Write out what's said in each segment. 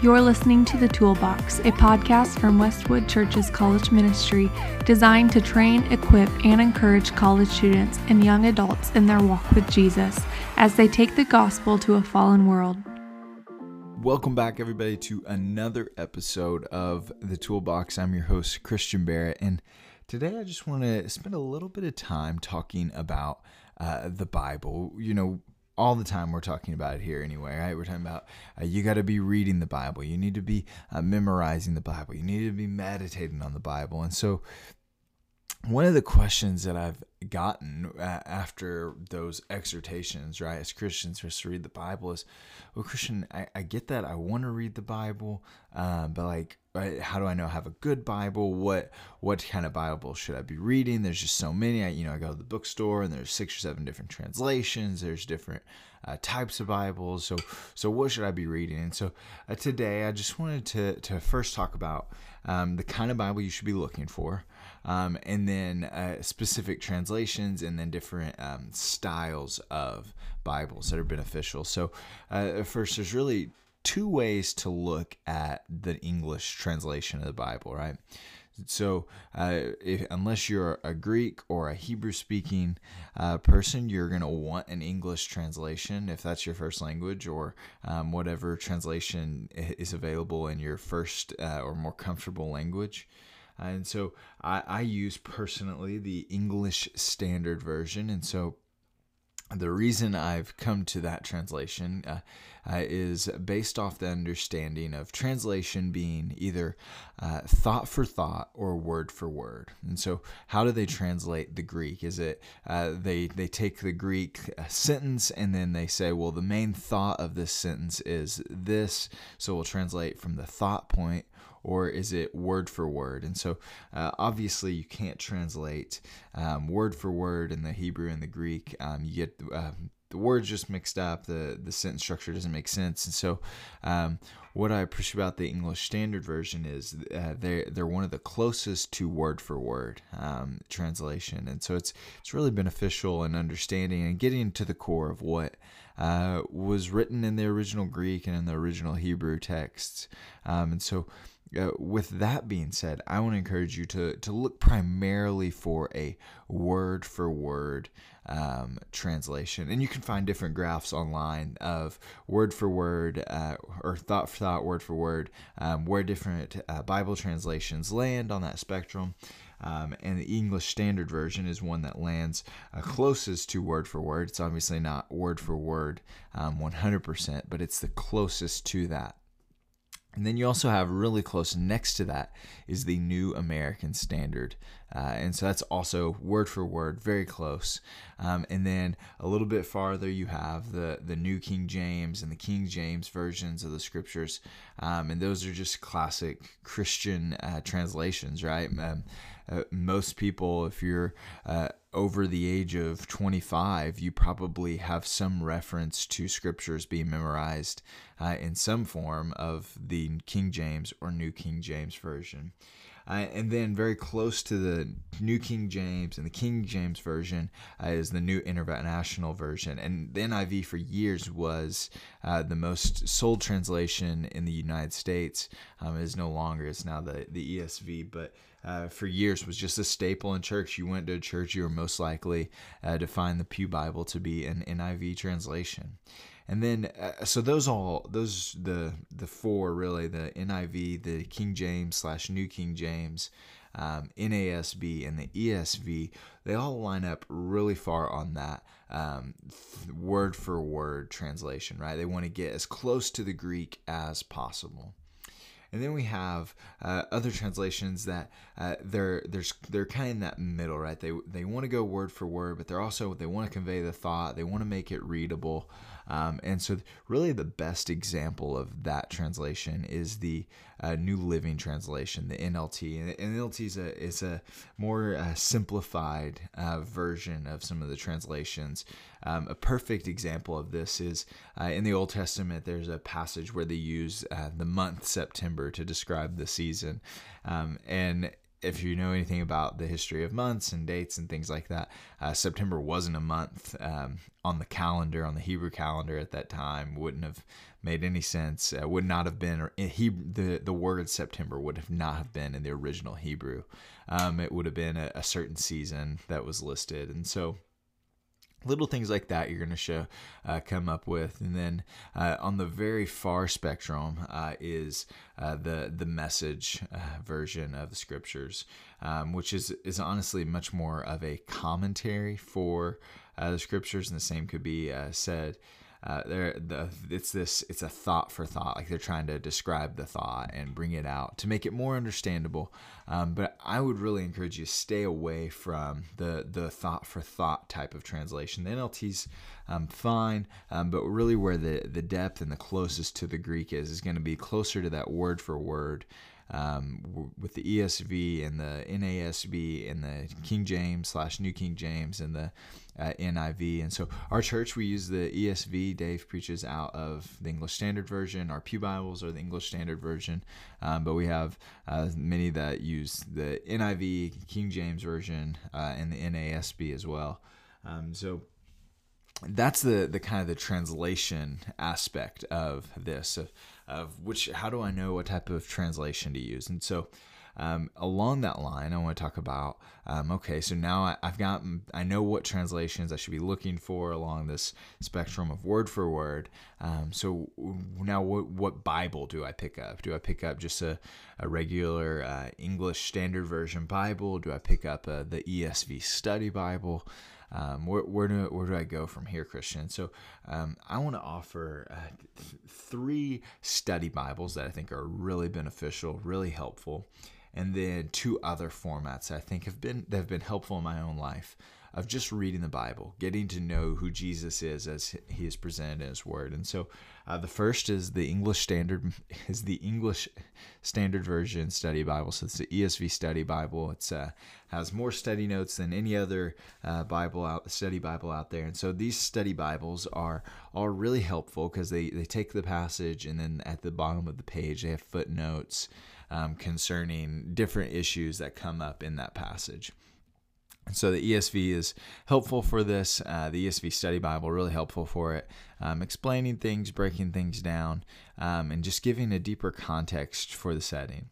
You're listening to The Toolbox, a podcast from Westwood Church's college ministry designed to train, equip, and encourage college students and young adults in their walk with Jesus as they take the gospel to a fallen world. Welcome back, everybody, to another episode of The Toolbox. I'm your host, Christian Barrett, and today I just want to spend a little bit of time talking about uh, the Bible. You know, all the time we're talking about it here anyway right? We're talking about uh, you got to be reading the bible. You need to be uh, memorizing the bible. You need to be meditating on the bible. And so one of the questions that I've gotten uh, after those exhortations, right, as Christians, us to read the Bible is, well, Christian, I, I get that. I want to read the Bible, um, but like, how do I know I have a good Bible? What what kind of Bible should I be reading? There's just so many. I, you know, I go to the bookstore and there's six or seven different translations. There's different uh, types of Bibles. So so what should I be reading? And so uh, today I just wanted to to first talk about um, the kind of Bible you should be looking for um, and then uh, specific translations, and then different um, styles of Bibles that are beneficial. So, uh, first, there's really two ways to look at the English translation of the Bible, right? So, uh, if, unless you're a Greek or a Hebrew speaking uh, person, you're going to want an English translation if that's your first language or um, whatever translation is available in your first uh, or more comfortable language. And so I, I use personally the English Standard Version. And so the reason I've come to that translation uh, uh, is based off the understanding of translation being either uh, thought for thought or word for word. And so, how do they translate the Greek? Is it uh, they they take the Greek uh, sentence and then they say, well, the main thought of this sentence is this, so we'll translate from the thought point or is it word for word? And so, uh, obviously, you can't translate um, word for word in the Hebrew and the Greek. Um, you get uh, the words just mixed up. The the sentence structure doesn't make sense. And so, um, what I appreciate about the English Standard Version is uh, they they're one of the closest to word for word um, translation, and so it's it's really beneficial in understanding and getting to the core of what uh, was written in the original Greek and in the original Hebrew texts. Um, and so uh, with that being said, I want to encourage you to, to look primarily for a word for word um, translation. And you can find different graphs online of word for word uh, or thought for thought, word for word, um, where different uh, Bible translations land on that spectrum. Um, and the English Standard Version is one that lands uh, closest to word for word. It's obviously not word for word 100%, um, but it's the closest to that. And then you also have really close next to that is the New American Standard. Uh, and so that's also word for word, very close. Um, and then a little bit farther, you have the, the New King James and the King James versions of the scriptures. Um, and those are just classic Christian uh, translations, right? Um, uh, most people, if you're uh, over the age of 25, you probably have some reference to scriptures being memorized uh, in some form of the King James or New King James Version. Uh, and then very close to the New King James and the King James Version uh, is the New International Version. And the NIV for years was uh, the most sold translation in the United States. Um, is no longer, it's now the, the ESV. But uh, for years was just a staple in church. You went to a church, you were most likely uh, to find the Pew Bible to be an NIV translation and then uh, so those all those the the four really the NIV, the King James slash New King James, um, NASB, and the ESV, they all line up really far on that um, word for word translation, right? They want to get as close to the Greek as possible. And then we have uh, other translations that uh, they're there's they're kind of in that middle, right? They they want to go word for word, but they're also they want to convey the thought. They want to make it readable. Um, and so, really, the best example of that translation is the uh, New Living Translation, the NLT. And the NLT is a, is a more uh, simplified uh, version of some of the translations. Um, a perfect example of this is uh, in the Old Testament, there's a passage where they use uh, the month September to describe the season. Um, and if you know anything about the history of months and dates and things like that, uh, September wasn't a month um, on the calendar, on the Hebrew calendar at that time. Wouldn't have made any sense. Uh, would not have been. He the the word September would have not have been in the original Hebrew. Um, it would have been a, a certain season that was listed, and so little things like that you're going to show uh, come up with. And then uh, on the very far spectrum uh, is uh, the the message uh, version of the scriptures um, which is is honestly much more of a commentary for uh, the scriptures. And the same could be said uh, they're the it's this it's a thought for thought. Like they're trying to describe the thought and bring it out to make it more understandable. Um, but i would really encourage you to stay away from the the thought for thought type of translation. The nlt's um, fine um, but really where the the depth and the closest to the greek is is going to be closer to that word for word um, with the ESV and the NASB and the King James slash New King James and the uh, NIV. And so our church, we use the ESV. Dave preaches out of the English Standard Version. Our Pew Bibles are the English Standard Version. Um, but we have uh, many that use the NIV, King James Version, uh, and the NASB as well. Um, so that's the the kind of the translation aspect of this of, of which how do I know what type of translation to use and so um, along that line, I want to talk about um, okay, so now I, have got, I know what translations I should be looking for along this spectrum of word for word. Um, so now, what, what Bible do I pick up? Do I pick up just a, a regular uh, English Standard Version Bible? Do I pick up uh, the ESV Study Bible? Um, where, where, do, where do I go from here, Christian? So um, I want to offer uh, th- three study Bibles that I think are really beneficial, really helpful and then two other formats I think have been that have been helpful in my own life of just reading the Bible, getting to know who Jesus is as he is presented in His Word. And so, uh, the first is the English Standard is the English Standard Version Study Bible. So it's the ESV Study Bible. It's uh, has more study notes than any other uh, Bible out study Bible out there. And so these study Bibles are are really helpful because they they take the passage and then at the bottom of the page they have footnotes um, concerning different issues that come up in that passage. So the ESV is helpful for this. Uh, the ESV Study Bible really helpful for it, um, explaining things, breaking things down, um, and just giving a deeper context for the setting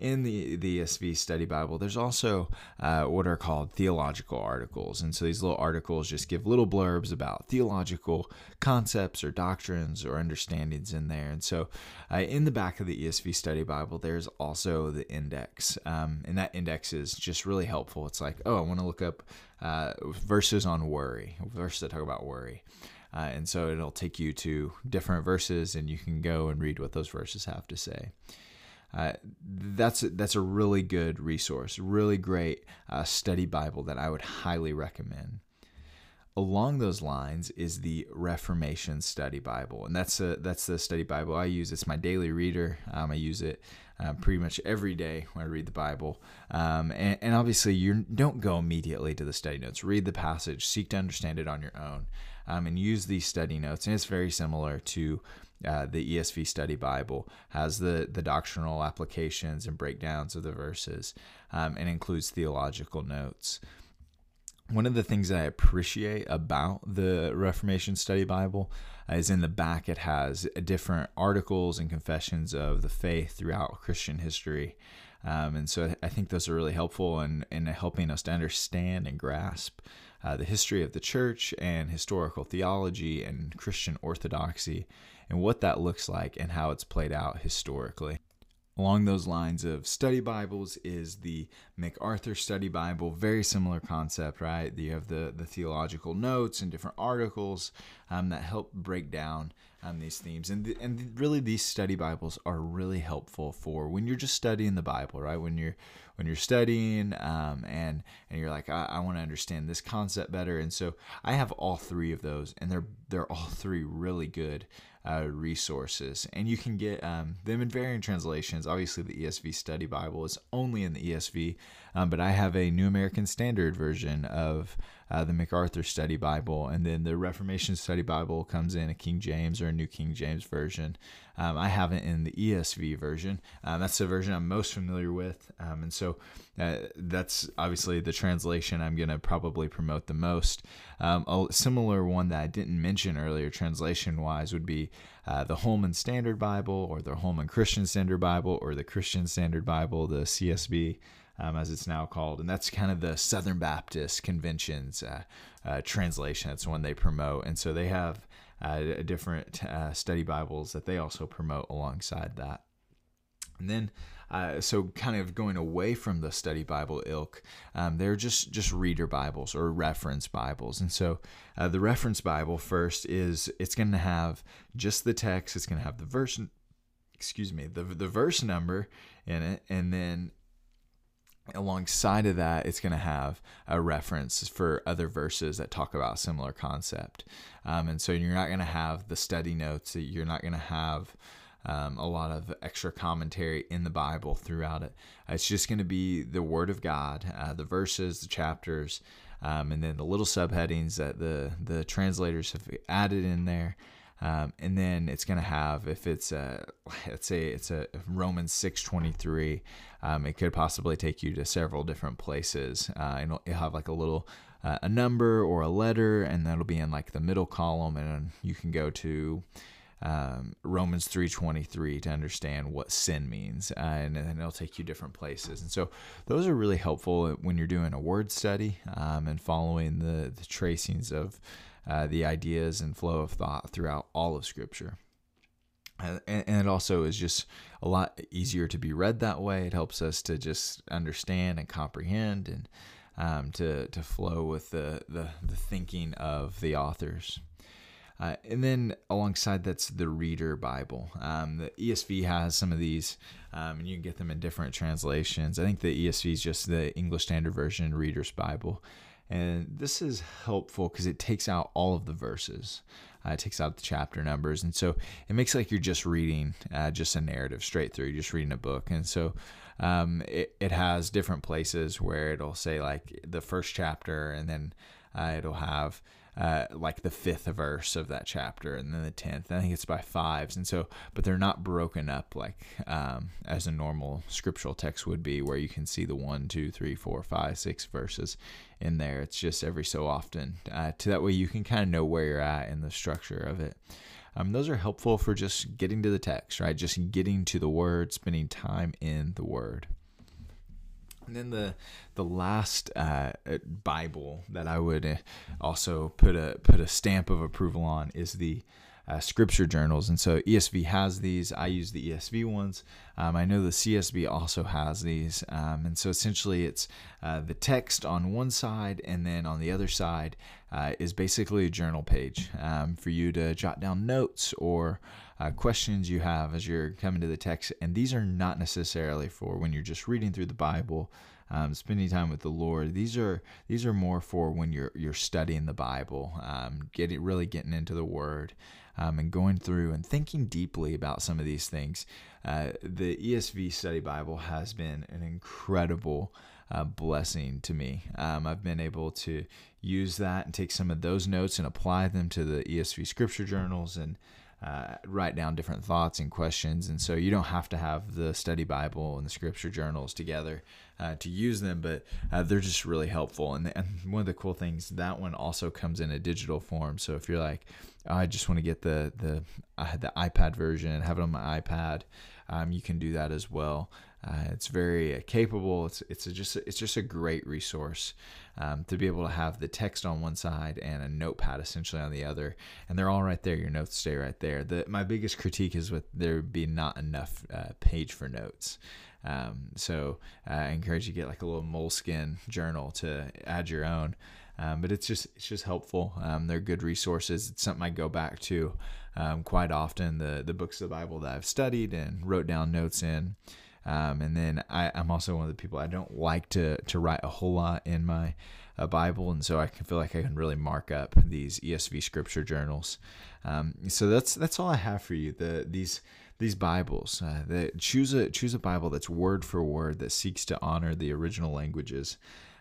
in the, the ESV Study Bible, there's also uh, what are called theological articles. And so these little articles just give little blurbs about theological concepts or doctrines or understandings in there. And so uh, in the back of the ESV Study Bible, there's also the index. Um, and that index is just really helpful. It's like, oh, I want to look up uh, verses on worry, verses that talk about worry. Uh, and so it'll take you to different verses, and you can go and read what those verses have to say. Uh, that's that's a really good resource, really great uh, study Bible that I would highly recommend. Along those lines is the Reformation Study Bible, and that's a, that's the study Bible I use. It's my daily reader. Um, I use it uh, pretty much every day when I read the Bible. Um, and, and, obviously, you don't go immediately to the study notes. Read the passage, seek to understand it on your own, um, and use these study notes. And it's very similar to uh, the ESV Study Bible has the the doctrinal applications and breakdowns of the verses, um, and includes theological notes. One of the things that I appreciate about the Reformation Study Bible is in the back it has different articles and confessions of the faith throughout Christian history. Um, and so I think those are really helpful in, in helping us to understand and grasp uh, the history of the church and historical theology and Christian orthodoxy and what that looks like and how it's played out historically. Along those lines of study Bibles is the MacArthur Study Bible, very similar concept, right? You have the, the theological notes and different articles um, that help break down um, these themes. And, and really, these study Bibles are really helpful for when you're just studying the Bible, right? When you're when you're studying um, and and you're like, I, I want to understand this concept better. And so I have all three of those, and they're they're all three really good uh, resources, and you can get um, them in varying translations. Obviously, the ESV Study Bible is only in the ESV, um, but I have a New American Standard version of uh, the MacArthur Study Bible, and then the Reformation Study Bible comes in a King James or a New King James version. Um, I have it in the ESV version. Um, that's the version I'm most familiar with, um, and so uh, that's obviously the translation I'm going to probably promote the most. Um, a similar one that I didn't mention earlier, translation wise, would be uh, the Holman Standard Bible or the Holman Christian Standard Bible or the Christian Standard Bible, the CSB. Um, as it's now called, and that's kind of the Southern Baptist Convention's uh, uh, translation. That's one they promote, and so they have uh, different uh, study Bibles that they also promote alongside that. And then, uh, so kind of going away from the study Bible ilk, um, they're just just reader Bibles or reference Bibles. And so, uh, the reference Bible first is it's going to have just the text. It's going to have the verse, excuse me, the the verse number in it, and then alongside of that it's going to have a reference for other verses that talk about similar concept. Um, and so you're not going to have the study notes you're not going to have um, a lot of extra commentary in the bible throughout it. It's just going to be the word of god uh, the verses the chapters um, and then the little subheadings that the the translators have added in there um, and then it's going to have if it's a let's say it's a Romans six twenty three, um, it could possibly take you to several different places. Uh, and it'll have like a little uh, a number or a letter, and that'll be in like the middle column, and you can go to um, Romans three twenty three to understand what sin means, uh, and then it'll take you different places. And so those are really helpful when you're doing a word study um, and following the the tracings of uh, the ideas and flow of thought throughout all of Scripture. And, and, it also is just a lot easier to be read that way. It helps us to just understand and comprehend and um, to, to flow with the, the, the thinking of the authors. Uh, and then alongside that's the Reader Bible. Um, the ESV has some of these, um, and you can get them in different translations. I think the ESV is just the English Standard Version Reader's Bible. And this is helpful because it takes out all of the verses. Uh, it takes out the chapter numbers, and so it makes it like you're just reading uh, just a narrative straight through. Just reading a book, and so um, it it has different places where it'll say like the first chapter, and then uh, it'll have uh, like the fifth verse of that chapter and then the tenth. I think it's by fives, and so but they're not broken up like um, as a normal scriptural text would be, where you can see the one, two, three, four, five, six verses in there. It's just every so often, uh, to that way you can kind of know where you're at in the structure of it. Um, those are helpful for just getting to the text, right? Just getting to the word, spending time in the word. And then the the last uh, Bible that I would uh, also put a put a stamp of approval on is the uh, scripture journals. And so ESV has these. I use the ESV ones. Um, I know the CSB also has these. Um, and so essentially, it's uh, the text on one side, and then on the other side uh, is basically a journal page um, for you to jot down notes or uh, questions you have as you're coming to the text. And these are not necessarily for when you're just reading through the Bible. Um, spending time with the Lord. These are these are more for when you're you're studying the Bible, um, getting really getting into the Word, um, and going through and thinking deeply about some of these things. Uh, the ESV Study Bible has been an incredible uh, blessing to me. Um, I've been able to use that and take some of those notes and apply them to the ESV Scripture journals and uh, write down different thoughts and questions. And so you don't have to have the study Bible and the scripture journals together uh, to use them, but uh, they're just really helpful. And, and one of the cool things, that one also comes in a digital form. So if you're like, I just want to get the the the iPad version and have it on my iPad, um, you can do that as well. Uh, it's very uh, capable. It's it's a just it's just a great resource um, to be able to have the text on one side and a notepad essentially on the other, and they're all right there. Your notes stay right there. The my biggest critique is with there being not enough uh, page for notes. Um, so uh, I encourage you to get like a little Moleskine journal to add your own. Um, but it's just it's just helpful. Um, they're good resources. It's something I go back to um, quite often. The the books of the Bible that I've studied and wrote down notes in. Um, and then I, am also one of the people I don't like to to write a whole lot in my uh, Bible, and so I can feel like I can really mark up these ESV scripture journals. Um, so that's that's all I have for you. The these these Bibles. Uh, choose a choose a Bible that's word for word that seeks to honor the original languages.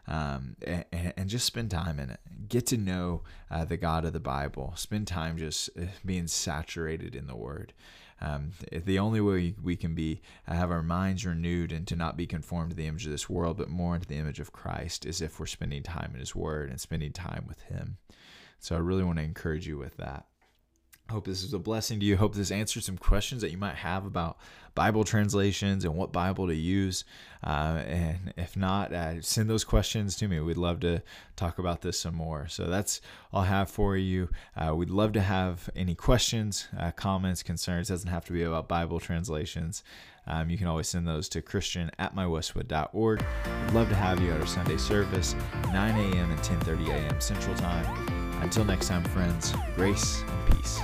Um, and, and, just spend time in it. Get to know uh, the God of the Bible. Spend time just uh, being saturated in the Word. Um, the only way we can be uh, have our minds renewed and to not be conformed to the image of this world, but more into the image of Christ, is if we're spending time in His Word and spending time with Him. So I really want to encourage you with that. Hope this is a blessing to you. Hope this answers some questions that you might have about Bible translations and what Bible to use. Uh, and if not, uh, send those questions to me. We'd love to talk about this some more. So that's all I have for you. Uh, we'd love to have any questions, uh, comments, concerns. It doesn't have to be about Bible translations. Um, you can always send those to christian at mywestwood.org. Love to have you at our Sunday service, 9 a.m. and 10.30 a.m. Central Time. Until next time, friends, grace and peace.